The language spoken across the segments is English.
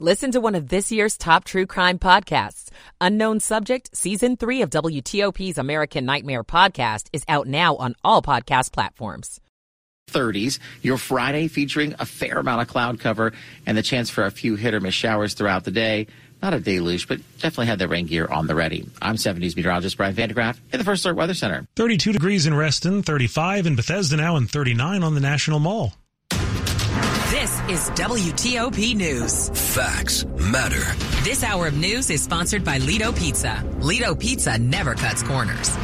Listen to one of this year's top true crime podcasts. Unknown Subject, Season 3 of WTOP's American Nightmare podcast is out now on all podcast platforms. 30s, your Friday featuring a fair amount of cloud cover and the chance for a few hit or miss showers throughout the day. Not a deluge, but definitely have the rain gear on the ready. I'm 70s meteorologist Brian van de Graaff in the First Alert Weather Center. 32 degrees in Reston, 35 in Bethesda now, and 39 on the National Mall. This is WTOP News. Facts matter. This hour of news is sponsored by Lido Pizza. Lido Pizza never cuts corners.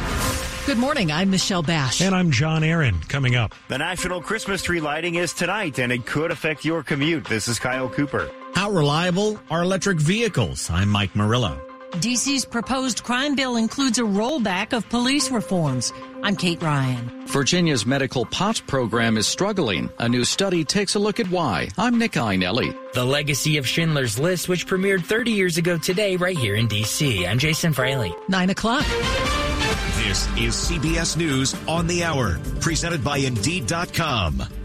Good morning. I'm Michelle Bash. And I'm John Aaron. Coming up. The National Christmas Tree Lighting is tonight, and it could affect your commute. This is Kyle Cooper. How reliable are electric vehicles? I'm Mike Murillo. DC's proposed crime bill includes a rollback of police reforms. I'm Kate Ryan. Virginia's medical pot program is struggling. A new study takes a look at why. I'm Nick Iannelli. The legacy of Schindler's List, which premiered 30 years ago today, right here in D.C. I'm Jason Fraley. Nine o'clock. This is CBS News on the Hour, presented by Indeed.com.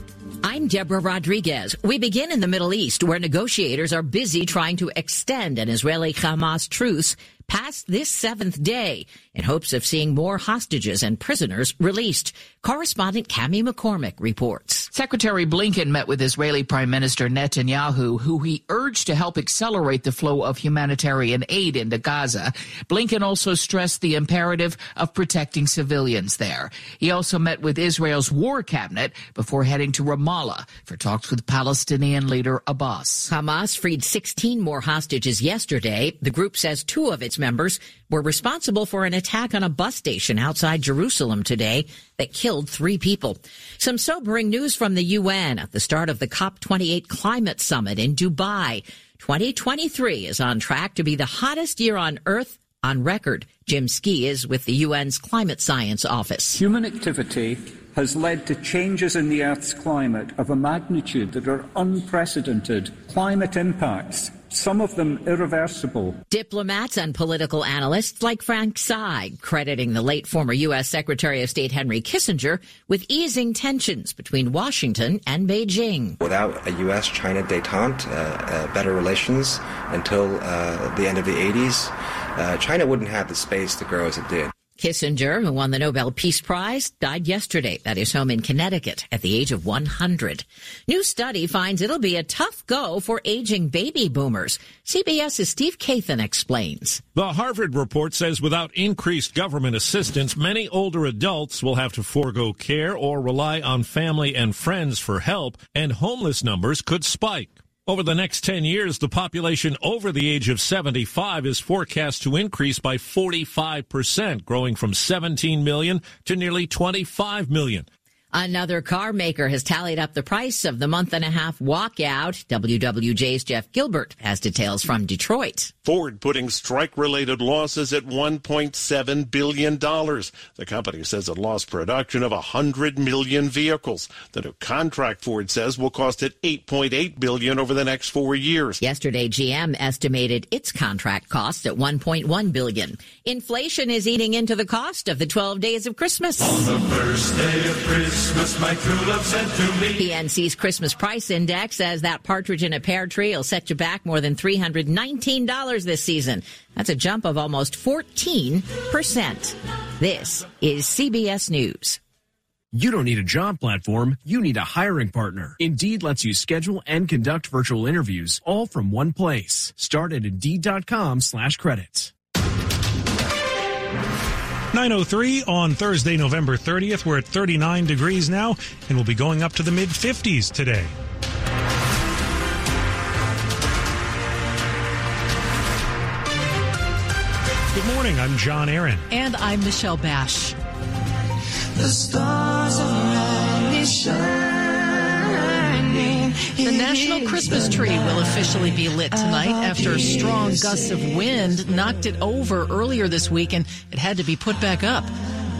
I'm Deborah Rodriguez. We begin in the Middle East, where negotiators are busy trying to extend an Israeli Hamas truce past this seventh day in hopes of seeing more hostages and prisoners released. Correspondent Cami McCormick reports. Secretary Blinken met with Israeli Prime Minister Netanyahu, who he urged to help accelerate the flow of humanitarian aid into Gaza. Blinken also stressed the imperative of protecting civilians there. He also met with Israel's war cabinet before heading to Ramallah for talks with Palestinian leader Abbas. Hamas freed 16 more hostages yesterday. The group says two of its members were responsible for an attack on a bus station outside Jerusalem today that killed three people. Some sobering news from the UN at the start of the COP28 climate summit in Dubai. 2023 is on track to be the hottest year on earth on record. Jim Skea is with the UN's Climate Science Office. Human activity has led to changes in the Earth's climate of a magnitude that are unprecedented. Climate impacts some of them irreversible. Diplomats and political analysts like Frank Seig crediting the late former U.S. Secretary of State Henry Kissinger with easing tensions between Washington and Beijing. Without a U.S. China detente, uh, uh, better relations until uh, the end of the 80s, uh, China wouldn't have the space to grow as it did. Kissinger, who won the Nobel Peace Prize, died yesterday at his home in Connecticut at the age of 100. New study finds it'll be a tough go for aging baby boomers. CBS's Steve Kathan explains. The Harvard report says without increased government assistance, many older adults will have to forego care or rely on family and friends for help, and homeless numbers could spike. Over the next 10 years, the population over the age of 75 is forecast to increase by 45%, growing from 17 million to nearly 25 million. Another car maker has tallied up the price of the month and a half walkout. WWJ's Jeff Gilbert has details from Detroit. Ford putting strike related losses at $1.7 billion. The company says it lost production of 100 million vehicles. The new contract Ford says will cost it 8.8 billion over the next four years. Yesterday, GM estimated its contract cost at 1.1 billion. Inflation is eating into the cost of the 12 days of Christmas. On the first day of Christmas. Christmas my true love sent to me. PNC's Christmas price index says that partridge in a pear tree will set you back more than $319 this season. That's a jump of almost 14%. This is CBS News. You don't need a job platform, you need a hiring partner. Indeed lets you schedule and conduct virtual interviews all from one place. Start at Indeed.com slash credits. 903 on Thursday, November 30th. We're at 39 degrees now, and we'll be going up to the mid 50s today. Good morning. I'm John Aaron. And I'm Michelle Bash. The stars are shining. The National Christmas tree will officially be lit tonight after strong gusts of wind knocked it over earlier this week and it had to be put back up.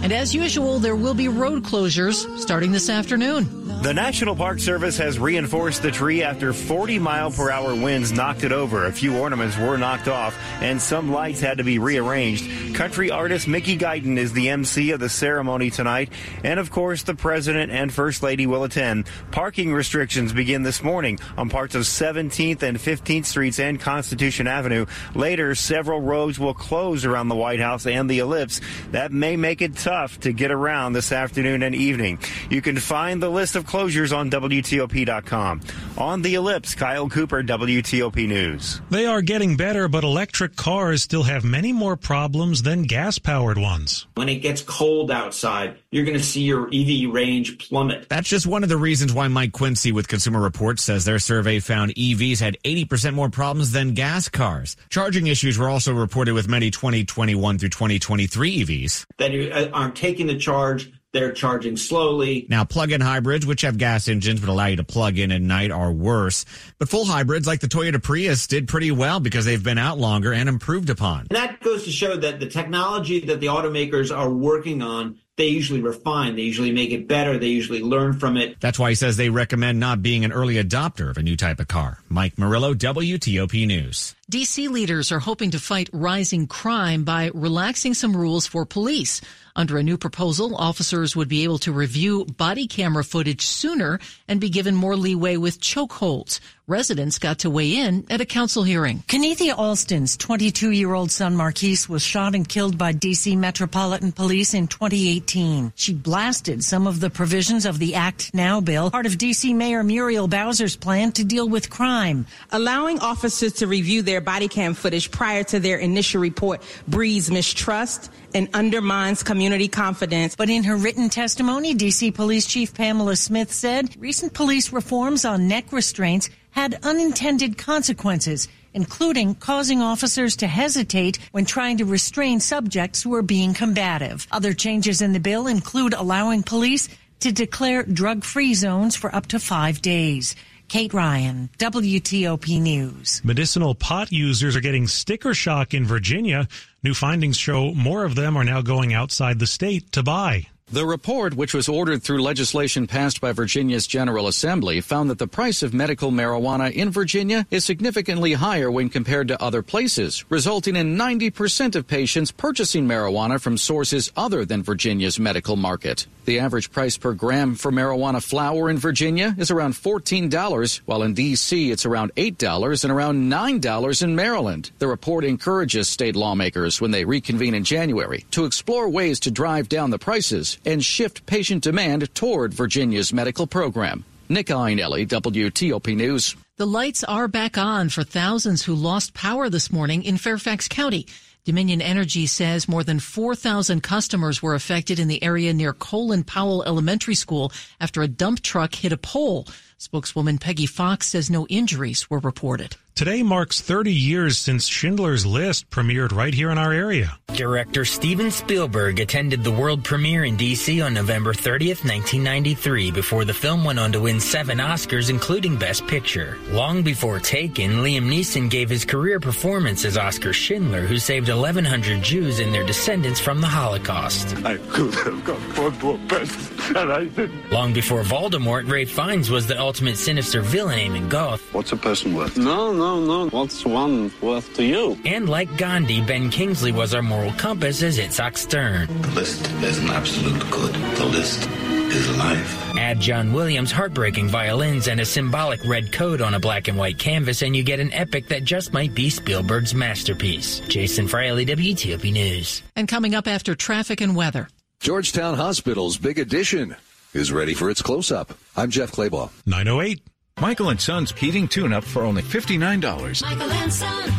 And as usual, there will be road closures starting this afternoon. The National Park Service has reinforced the tree after 40 mile per hour winds knocked it over. A few ornaments were knocked off and some lights had to be rearranged. Country artist Mickey Guyton is the MC of the ceremony tonight. And of course, the President and First Lady will attend. Parking restrictions begin this morning on parts of 17th and 15th Streets and Constitution Avenue. Later, several roads will close around the White House and the Ellipse. That may make it tough to get around this afternoon and evening. You can find the list of closures on WTOP.com. On the ellipse, Kyle Cooper, WTOP News. They are getting better, but electric cars still have many more problems than gas powered ones. When it gets cold outside, you're going to see your EV range plummet. That's just one of the reasons why Mike Quincy with Consumer Reports says their survey found EVs had 80% more problems than gas cars. Charging issues were also reported with many 2021 through 2023 EVs. That uh, aren't taking the charge they're charging slowly. Now, plug-in hybrids, which have gas engines but allow you to plug in at night, are worse. But full hybrids, like the Toyota Prius, did pretty well because they've been out longer and improved upon. And that goes to show that the technology that the automakers are working on they usually refine. They usually make it better. They usually learn from it. That's why he says they recommend not being an early adopter of a new type of car. Mike Murillo, WTOP News. DC leaders are hoping to fight rising crime by relaxing some rules for police. Under a new proposal, officers would be able to review body camera footage sooner and be given more leeway with chokeholds. Residents got to weigh in at a council hearing. Kenethia Alston's 22 year old son Marqueese was shot and killed by DC Metropolitan Police in 2018. She blasted some of the provisions of the Act Now bill, part of DC Mayor Muriel Bowser's plan to deal with crime. Allowing officers to review their body cam footage prior to their initial report breeds mistrust and undermines community confidence. But in her written testimony, DC Police Chief Pamela Smith said recent police reforms on neck restraints had unintended consequences, including causing officers to hesitate when trying to restrain subjects who are being combative. Other changes in the bill include allowing police to declare drug free zones for up to five days. Kate Ryan, WTOP News. Medicinal pot users are getting sticker shock in Virginia. New findings show more of them are now going outside the state to buy. The report, which was ordered through legislation passed by Virginia's General Assembly, found that the price of medical marijuana in Virginia is significantly higher when compared to other places, resulting in 90% of patients purchasing marijuana from sources other than Virginia's medical market. The average price per gram for marijuana flower in Virginia is around $14, while in D.C. it's around $8 and around $9 in Maryland. The report encourages state lawmakers when they reconvene in January to explore ways to drive down the prices and shift patient demand toward Virginia's medical program. Nick Iannelli, WTOP News. The lights are back on for thousands who lost power this morning in Fairfax County. Dominion Energy says more than 4,000 customers were affected in the area near Colin Powell Elementary School after a dump truck hit a pole. Spokeswoman Peggy Fox says no injuries were reported. Today marks 30 years since Schindler's List premiered right here in our area. Director Steven Spielberg attended the world premiere in D.C. on November 30th, 1993, before the film went on to win seven Oscars, including Best Picture. Long before Taken, Liam Neeson gave his career performance as Oskar Schindler, who saved 1,100 Jews and their descendants from the Holocaust. I could have got one more person, and I didn't. Long before Voldemort, Ralph Fiennes was the ultimate sinister villain Amon Goeth. What's a person worth? No, no no, no. What's one worth to you? And like Gandhi, Ben Kingsley was our moral compass as Itzhak Stern. The list is an absolute good. The list is life. Add John Williams' heartbreaking violins and a symbolic red coat on a black and white canvas, and you get an epic that just might be Spielberg's masterpiece. Jason Fraley, WTOP News. And coming up after traffic and weather. Georgetown Hospital's Big Addition is ready for its close up. I'm Jeff Claybaugh. 908. Michael and Son's heating tune-up for only $59. Michael and Son.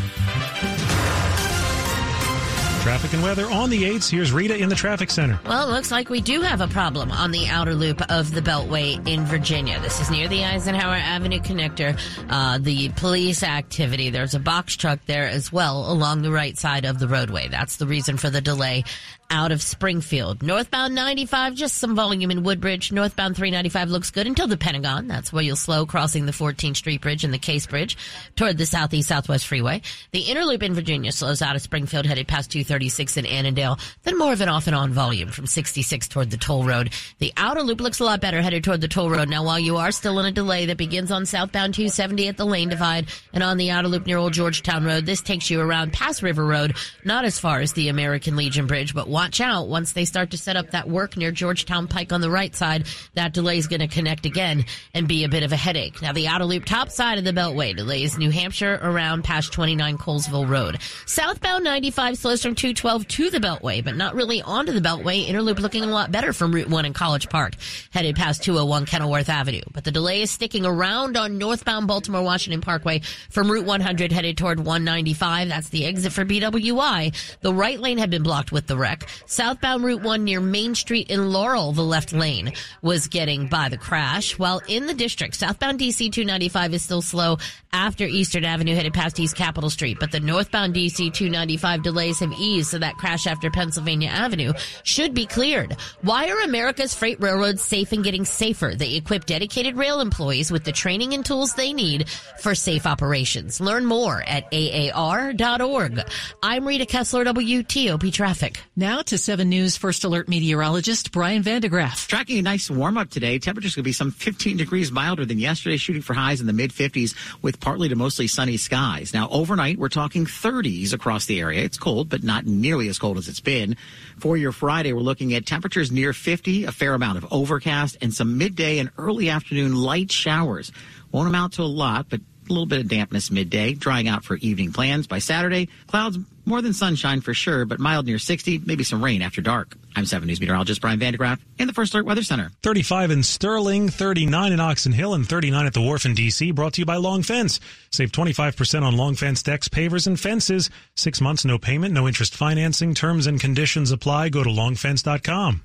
Traffic and weather on the 8s. Here's Rita in the traffic center. Well, it looks like we do have a problem on the outer loop of the Beltway in Virginia. This is near the Eisenhower Avenue connector. Uh, the police activity, there's a box truck there as well along the right side of the roadway. That's the reason for the delay out of Springfield. Northbound 95, just some volume in Woodbridge. Northbound 395 looks good until the Pentagon. That's where you'll slow crossing the 14th Street Bridge and the Case Bridge toward the Southeast Southwest Freeway. The inner loop in Virginia slows out of Springfield headed past 236 in Annandale. Then more of an off and on volume from 66 toward the toll road. The outer loop looks a lot better headed toward the toll road. Now while you are still in a delay that begins on southbound 270 at the lane divide and on the outer loop near Old Georgetown Road, this takes you around past River Road, not as far as the American Legion Bridge, but watch out once they start to set up that work near Georgetown Pike on the right side. That delay is going to connect again and be a bit of a headache. Now, the outer loop top side of the Beltway delays New Hampshire around past 29 Colesville Road. Southbound 95 slows from 212 to the Beltway, but not really onto the Beltway. Inner loop looking a lot better from Route 1 in College Park, headed past 201 Kenilworth Avenue. But the delay is sticking around on northbound Baltimore Washington Parkway from Route 100 headed toward 195. That's the exit for BWI. The right lane had been blocked with the wreck. Southbound Route 1 near Main Street in Laurel, the left lane was getting by the crash. While in the district, southbound DC 295 is still slow after Eastern Avenue headed past East Capitol Street, but the northbound DC 295 delays have eased, so that crash after Pennsylvania Avenue should be cleared. Why are America's freight railroads safe and getting safer? They equip dedicated rail employees with the training and tools they need for safe operations. Learn more at AAR.org. I'm Rita Kessler, WTOP Traffic. Now to 7 News First Alert meteorologist Brian van de Graaff. Tracking a nice warm up today. Temperatures going to be some 15 degrees milder than yesterday, shooting for highs in the mid 50s with partly to mostly sunny skies. Now, overnight, we're talking 30s across the area. It's cold, but not nearly as cold as it's been. For your Friday, we're looking at temperatures near 50, a fair amount of overcast, and some midday and early afternoon light showers. Won't amount to a lot, but a little bit of dampness midday, drying out for evening plans. By Saturday, clouds more than sunshine for sure, but mild near 60, maybe some rain after dark. I'm 7 News meteorologist Brian van de Graaff in the First Alert Weather Center. 35 in Sterling, 39 in Oxon Hill, and 39 at the Wharf in D.C. Brought to you by Long Fence. Save 25% on Long Fence decks, pavers, and fences. Six months, no payment, no interest financing. Terms and conditions apply. Go to longfence.com.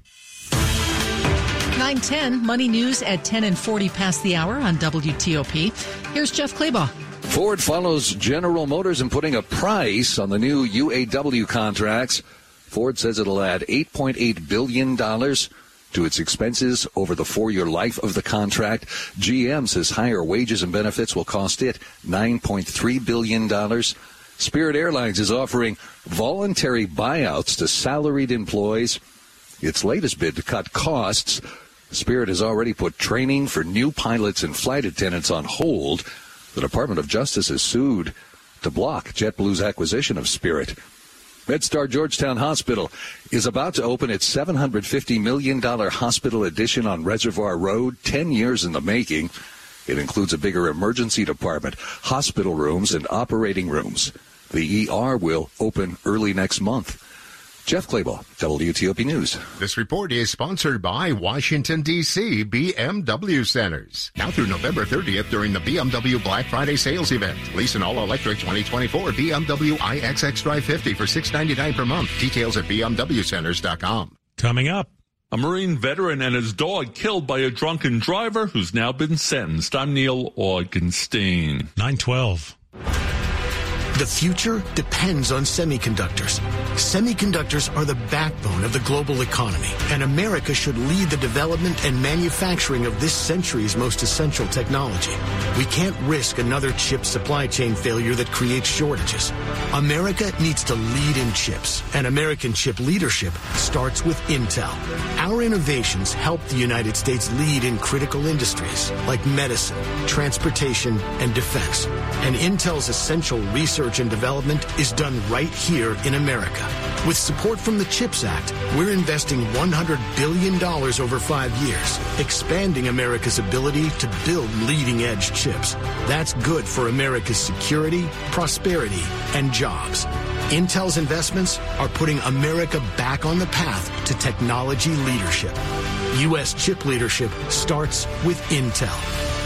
910 Money News at 10 and 40 past the hour on WTOP. Here's Jeff Claybaugh. Ford follows General Motors in putting a price on the new UAW contracts. Ford says it'll add $8.8 billion to its expenses over the four year life of the contract. GM says higher wages and benefits will cost it $9.3 billion. Spirit Airlines is offering voluntary buyouts to salaried employees. Its latest bid to cut costs. Spirit has already put training for new pilots and flight attendants on hold. The Department of Justice has sued to block JetBlue's acquisition of Spirit. MedStar Georgetown Hospital is about to open its $750 million hospital addition on Reservoir Road, 10 years in the making. It includes a bigger emergency department, hospital rooms, and operating rooms. The ER will open early next month. Jeff Claybaugh, WTOP News. This report is sponsored by Washington, D.C. BMW Centers. Now through November 30th during the BMW Black Friday sales event. Lease an all-electric 2024 BMW iX Drive 50 for 699 per month. Details at BMWCenters.com. Coming up. A Marine veteran and his dog killed by a drunken driver who's now been sentenced. I'm Neil Augenstein. 912. The future depends on semiconductors. Semiconductors are the backbone of the global economy, and America should lead the development and manufacturing of this century's most essential technology. We can't risk another chip supply chain failure that creates shortages. America needs to lead in chips, and American chip leadership starts with Intel. Our innovations help the United States lead in critical industries like medicine, transportation, and defense. And Intel's essential research and development is done right here in America. With support from the CHIPS Act, we're investing $100 billion over five years, expanding America's ability to build leading edge chips. That's good for America's security, prosperity, and jobs. Intel's investments are putting America back on the path to technology leadership. U.S. chip leadership starts with Intel.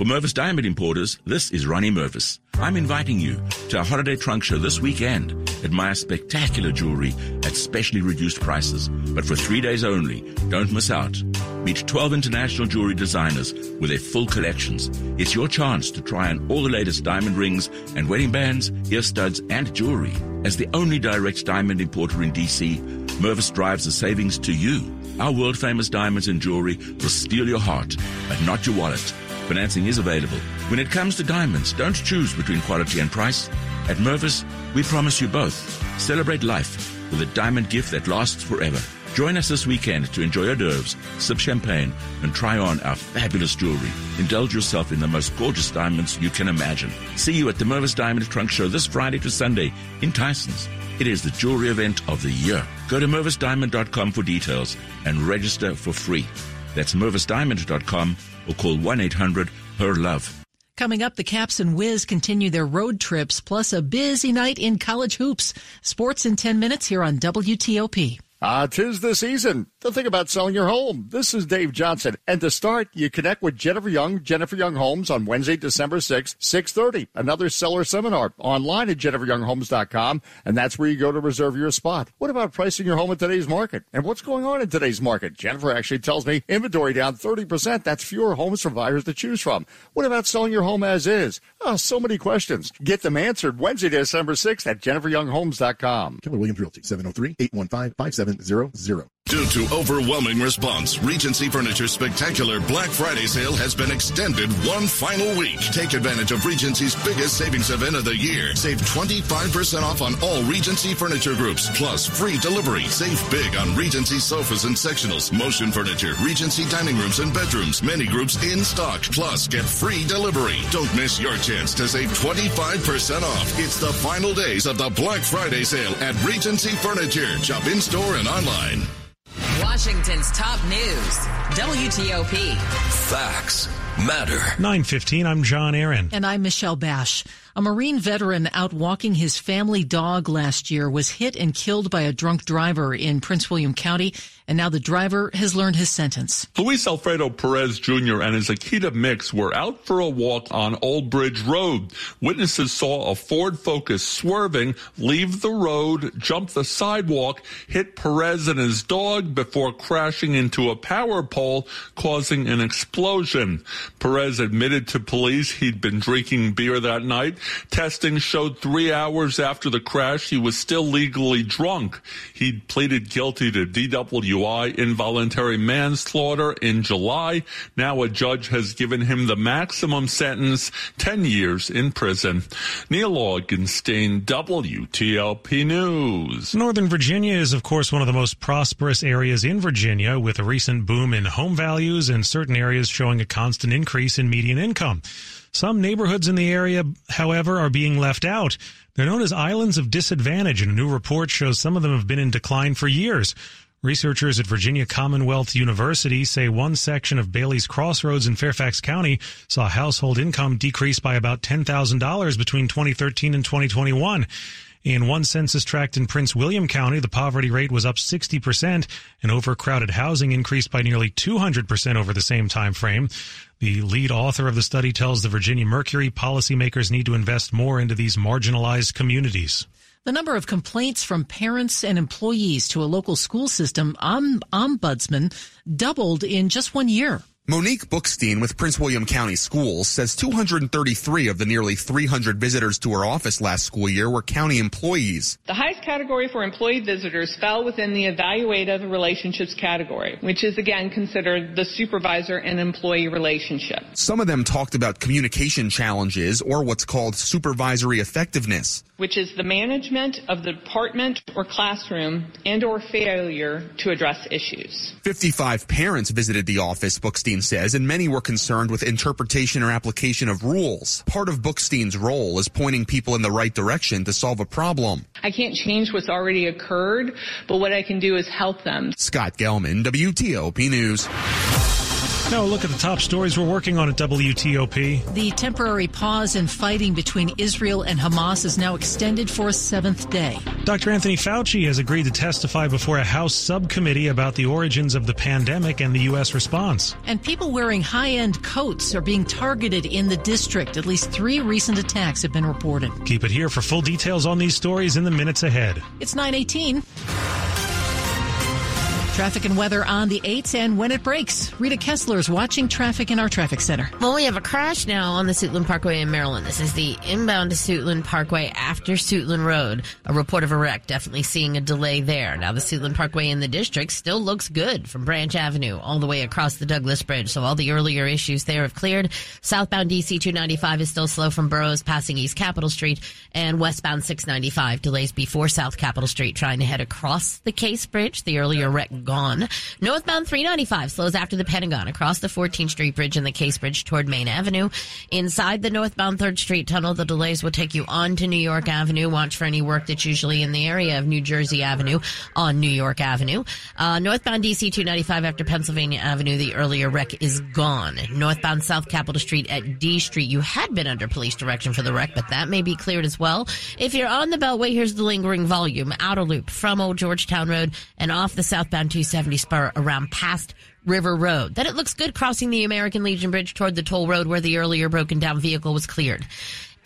For Mervis Diamond Importers, this is Ronnie Mervis. I'm inviting you to our holiday trunk show this weekend. Admire spectacular jewelry at specially reduced prices, but for three days only. Don't miss out. Meet 12 international jewelry designers with their full collections. It's your chance to try on all the latest diamond rings and wedding bands, ear studs, and jewelry. As the only direct diamond importer in DC, Mervis drives the savings to you. Our world famous diamonds and jewelry will steal your heart, but not your wallet. Financing is available. When it comes to diamonds, don't choose between quality and price. At Mervis, we promise you both. Celebrate life with a diamond gift that lasts forever. Join us this weekend to enjoy hors d'oeuvres, sip champagne, and try on our fabulous jewelry. Indulge yourself in the most gorgeous diamonds you can imagine. See you at the Mervis Diamond Trunk Show this Friday to Sunday in Tysons. It is the jewelry event of the year. Go to mervisdiamond.com for details and register for free. That's mervisdiamond.com or call 1-800-HER-LOVE. Coming up, the Caps and Wiz continue their road trips, plus a busy night in college hoops. Sports in 10 minutes here on WTOP. Ah, tis the season to think about selling your home. This is Dave Johnson. And to start, you connect with Jennifer Young, Jennifer Young Homes on Wednesday, December 6th, 6.30. Another seller seminar online at jenniferyounghomes.com. And that's where you go to reserve your spot. What about pricing your home in today's market? And what's going on in today's market? Jennifer actually tells me inventory down 30%. That's fewer homes from buyers to choose from. What about selling your home as is? Oh, so many questions. Get them answered Wednesday, December 6th at jenniferyounghomes.com. Keller Williams Realty, 703-815-5700. Due to overwhelming response, Regency Furniture's spectacular Black Friday sale has been extended one final week. Take advantage of Regency's biggest savings event of the year. Save 25% off on all Regency furniture groups, plus free delivery. Save big on Regency sofas and sectionals, motion furniture, Regency dining rooms and bedrooms, many groups in stock, plus get free delivery. Don't miss your chance to save 25% off. It's the final days of the Black Friday sale at Regency Furniture. Shop in store and online. Washington's top news. WTOP. Facts matter. 915, I'm John Aaron. And I'm Michelle Bash. A Marine veteran out walking his family dog last year was hit and killed by a drunk driver in Prince William County, and now the driver has learned his sentence. Luis Alfredo Perez Jr. and his Akita mix were out for a walk on Old Bridge Road. Witnesses saw a Ford Focus swerving, leave the road, jump the sidewalk, hit Perez and his dog before crashing into a power pole, causing an explosion. Perez admitted to police he'd been drinking beer that night. Testing showed three hours after the crash he was still legally drunk. He'd pleaded guilty to DWI involuntary manslaughter in July. Now a judge has given him the maximum sentence, 10 years in prison. Neil Augenstein, WTOP News. Northern Virginia is, of course, one of the most prosperous areas in Virginia, with a recent boom in home values and certain areas showing a constant increase in median income. Some neighborhoods in the area, however, are being left out. They're known as islands of disadvantage, and a new report shows some of them have been in decline for years. Researchers at Virginia Commonwealth University say one section of Bailey's Crossroads in Fairfax County saw household income decrease by about $10,000 between 2013 and 2021. In one census tract in Prince William County, the poverty rate was up 60% and overcrowded housing increased by nearly 200% over the same time frame. The lead author of the study tells the Virginia Mercury policymakers need to invest more into these marginalized communities. The number of complaints from parents and employees to a local school system um, ombudsman doubled in just one year. Monique Bookstein with Prince William County Schools says 233 of the nearly 300 visitors to her office last school year were county employees. The highest category for employee visitors fell within the evaluative relationships category, which is again considered the supervisor and employee relationship. Some of them talked about communication challenges or what's called supervisory effectiveness which is the management of the department or classroom and or failure to address issues. 55 parents visited the office, Bookstein says, and many were concerned with interpretation or application of rules. Part of Bookstein's role is pointing people in the right direction to solve a problem. I can't change what's already occurred, but what I can do is help them. Scott Gelman, WTOP News. Now, look at the top stories we're working on at WTOP. The temporary pause in fighting between Israel and Hamas is now extended for a seventh day. Dr. Anthony Fauci has agreed to testify before a House subcommittee about the origins of the pandemic and the U.S. response. And people wearing high end coats are being targeted in the district. At least three recent attacks have been reported. Keep it here for full details on these stories in the minutes ahead. It's 918. Traffic and weather on the 8th and when it breaks. Rita Kessler is watching traffic in our traffic center. Well, we have a crash now on the Suitland Parkway in Maryland. This is the inbound to Suitland Parkway after Suitland Road. A report of a wreck, definitely seeing a delay there. Now, the Suitland Parkway in the district still looks good from Branch Avenue all the way across the Douglass Bridge. So all the earlier issues there have cleared. Southbound DC 295 is still slow from Burroughs passing East Capitol Street and westbound 695 delays before South Capitol Street trying to head across the Case Bridge. The earlier wreck gone. Northbound 395 slows after the Pentagon across the 14th Street Bridge and the Case Bridge toward Main Avenue. Inside the northbound 3rd Street Tunnel, the delays will take you on to New York Avenue. Watch for any work that's usually in the area of New Jersey Avenue on New York Avenue. Uh, northbound DC 295 after Pennsylvania Avenue, the earlier wreck is gone. Northbound South Capitol Street at D Street, you had been under police direction for the wreck, but that may be cleared as well. If you're on the Beltway, here's the lingering volume. Outer loop from Old Georgetown Road and off the southbound 270 spur around past River Road. That it looks good crossing the American Legion Bridge toward the toll road where the earlier broken down vehicle was cleared.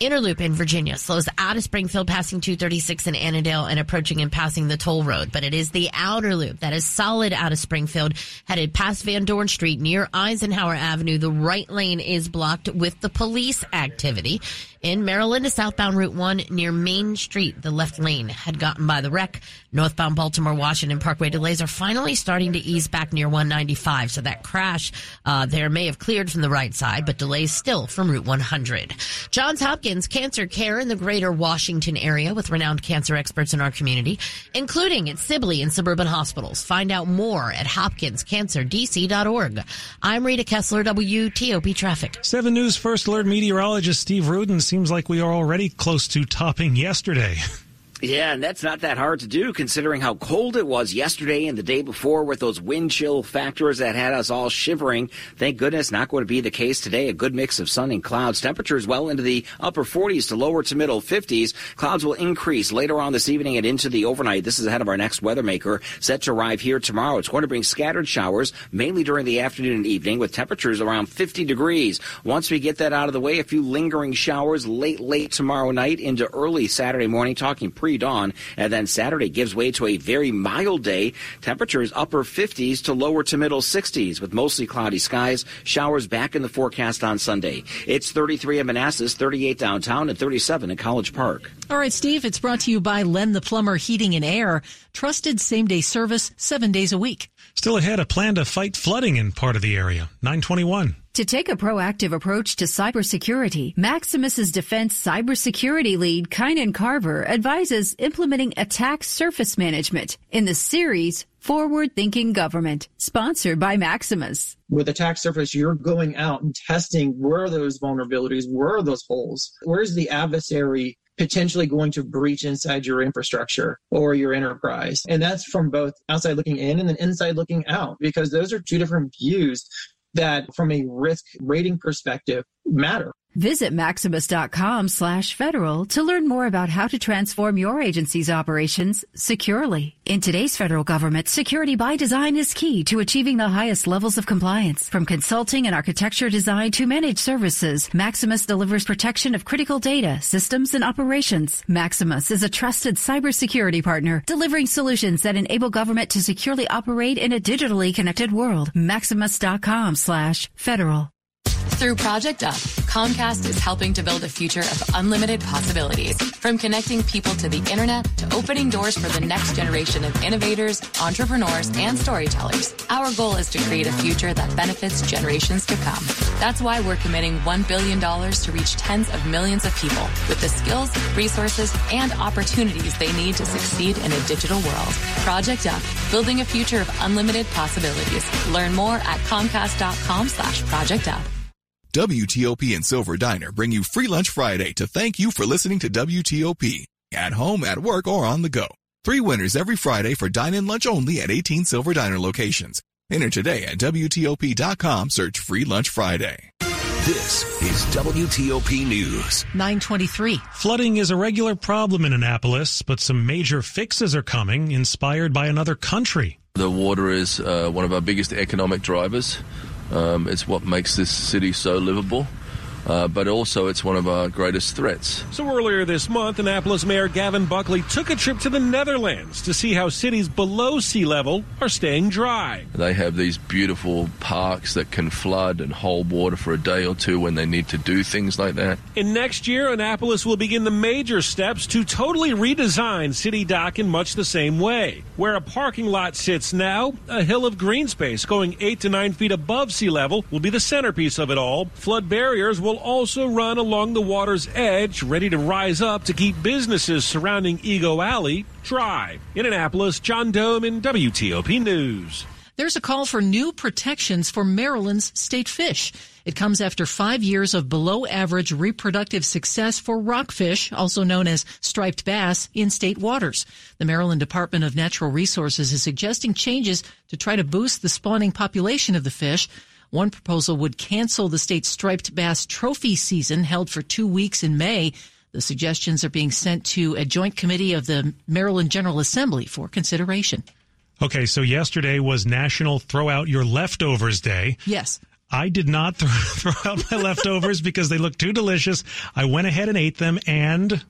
Interloop in Virginia slows out of Springfield, passing 236 in Annandale and approaching and passing the toll road. But it is the outer loop that is solid out of Springfield, headed past Van Dorn Street near Eisenhower Avenue. The right lane is blocked with the police activity. In Maryland, southbound Route 1 near Main Street, the left lane had gotten by the wreck. Northbound Baltimore Washington Parkway delays are finally starting to ease back near 195. So that crash uh, there may have cleared from the right side, but delays still from Route 100. Johns Hopkins Cancer Care in the greater Washington area with renowned cancer experts in our community, including at Sibley and suburban hospitals. Find out more at hopkinscancerdc.org. I'm Rita Kessler, WTOP Traffic. 7 News First Alert meteorologist Steve Rudin seems like we are already close to topping yesterday. Yeah, and that's not that hard to do considering how cold it was yesterday and the day before with those wind chill factors that had us all shivering. Thank goodness not going to be the case today. A good mix of sun and clouds. Temperatures well into the upper 40s to lower to middle 50s. Clouds will increase later on this evening and into the overnight. This is ahead of our next weather maker set to arrive here tomorrow. It's going to bring scattered showers mainly during the afternoon and evening with temperatures around 50 degrees. Once we get that out of the way, a few lingering showers late, late tomorrow night into early Saturday morning, talking pre dawn. And then Saturday gives way to a very mild day. Temperatures upper 50s to lower to middle 60s with mostly cloudy skies. Showers back in the forecast on Sunday. It's 33 in Manassas, 38 downtown, and 37 in College Park. All right, Steve, it's brought to you by Len the Plumber Heating and Air. Trusted same day service seven days a week. Still ahead, a plan to fight flooding in part of the area. 921. To take a proactive approach to cybersecurity, Maximus's defense cybersecurity lead, Kynan Carver, advises implementing attack surface management in the series Forward Thinking Government, sponsored by Maximus. With attack surface, you're going out and testing where are those vulnerabilities, where are those holes, where's the adversary potentially going to breach inside your infrastructure or your enterprise. And that's from both outside looking in and then inside looking out, because those are two different views that from a risk rating perspective matter. Visit maximus.com slash federal to learn more about how to transform your agency's operations securely. In today's federal government, security by design is key to achieving the highest levels of compliance. From consulting and architecture design to managed services, Maximus delivers protection of critical data, systems, and operations. Maximus is a trusted cybersecurity partner, delivering solutions that enable government to securely operate in a digitally connected world. Maximus.com slash federal. Through Project Up, Comcast is helping to build a future of unlimited possibilities. From connecting people to the internet to opening doors for the next generation of innovators, entrepreneurs, and storytellers. Our goal is to create a future that benefits generations to come. That's why we're committing $1 billion to reach tens of millions of people with the skills, resources, and opportunities they need to succeed in a digital world. Project Up, building a future of unlimited possibilities. Learn more at comcast.com slash project up. WTOP and Silver Diner bring you Free Lunch Friday to thank you for listening to WTOP. At home, at work, or on the go. Three winners every Friday for dine-in lunch only at 18 Silver Diner locations. Enter today at WTOP.com, search Free Lunch Friday. This is WTOP News. 923. Flooding is a regular problem in Annapolis, but some major fixes are coming, inspired by another country. The water is uh, one of our biggest economic drivers. Um, it's what makes this city so livable. Uh, but also it's one of our greatest threats. So earlier this month, Annapolis Mayor Gavin Buckley took a trip to the Netherlands to see how cities below sea level are staying dry. They have these beautiful parks that can flood and hold water for a day or two when they need to do things like that. And next year, Annapolis will begin the major steps to totally redesign City Dock in much the same way. Where a parking lot sits now, a hill of green space going eight to nine feet above sea level will be the centerpiece of it all. Flood barriers will also run along the water's edge, ready to rise up to keep businesses surrounding Ego Alley dry. In Annapolis, John Domen WTOP News. There's a call for new protections for Maryland's state fish. It comes after five years of below average reproductive success for rockfish, also known as striped bass, in state waters. The Maryland Department of Natural Resources is suggesting changes to try to boost the spawning population of the fish. One proposal would cancel the state's striped bass trophy season held for two weeks in May. The suggestions are being sent to a joint committee of the Maryland General Assembly for consideration. Okay, so yesterday was National Throw Out Your Leftovers Day. Yes. I did not throw, throw out my leftovers because they looked too delicious. I went ahead and ate them, and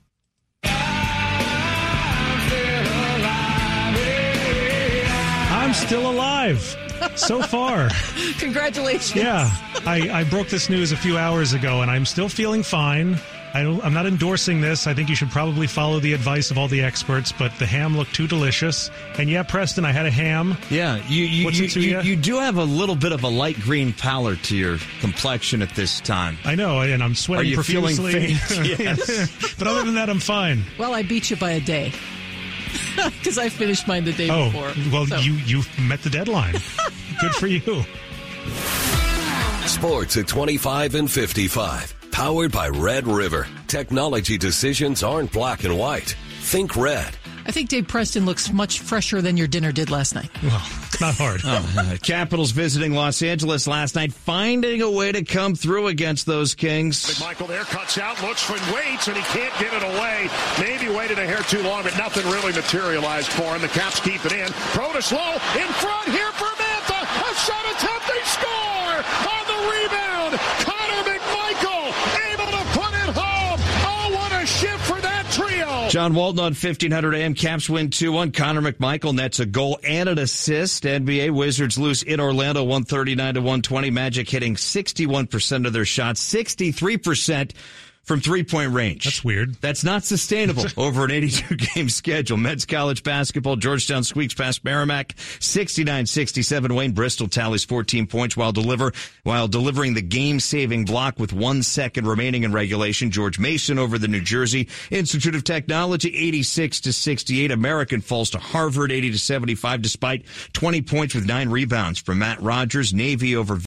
I'm still alive so far. Congratulations. Yeah, I, I broke this news a few hours ago, and I'm still feeling fine. I am not endorsing this. I think you should probably follow the advice of all the experts, but the ham looked too delicious. And yeah, Preston, I had a ham. Yeah, you you, What's you, it to you, ya? you do have a little bit of a light green pallor to your complexion at this time. I know, and I'm sweating Are you feeling profusely. faint? Yes. but other than that, I'm fine. Well, I beat you by a day because I finished mine the day Oh, before. well, So- you you met the deadline. Good for you. Sports at 25 and 55. Powered by Red River. Technology decisions aren't black and white. Think red. I think Dave Preston looks much fresher than your dinner did last night. Well, not hard. Oh, uh, Capitals visiting Los Angeles last night, finding a way to come through against those Kings. Michael there cuts out, looks for waits, and he can't get it away. Maybe waited a hair too long, but nothing really materialized for him. The Caps keep it in. Protas low in front here for Mantha. A shot attempt, they score on the rebound. Connor McMichael able to put it home. Oh, what a shift for that trio. John Walton on 1500 AM. Caps win 2-1. Connor McMichael nets a goal and an assist. NBA Wizards lose in Orlando 139 to 120. Magic hitting 61% of their shots, 63% from three-point range. That's weird. That's not sustainable over an 82-game schedule. Mets college basketball. Georgetown squeaks past Merrimack 69-67. Wayne Bristol tallies 14 points while deliver while delivering the game-saving block with one second remaining in regulation. George Mason over the New Jersey Institute of Technology 86 to 68. American falls to Harvard 80 to 75 despite 20 points with nine rebounds from Matt Rogers. Navy over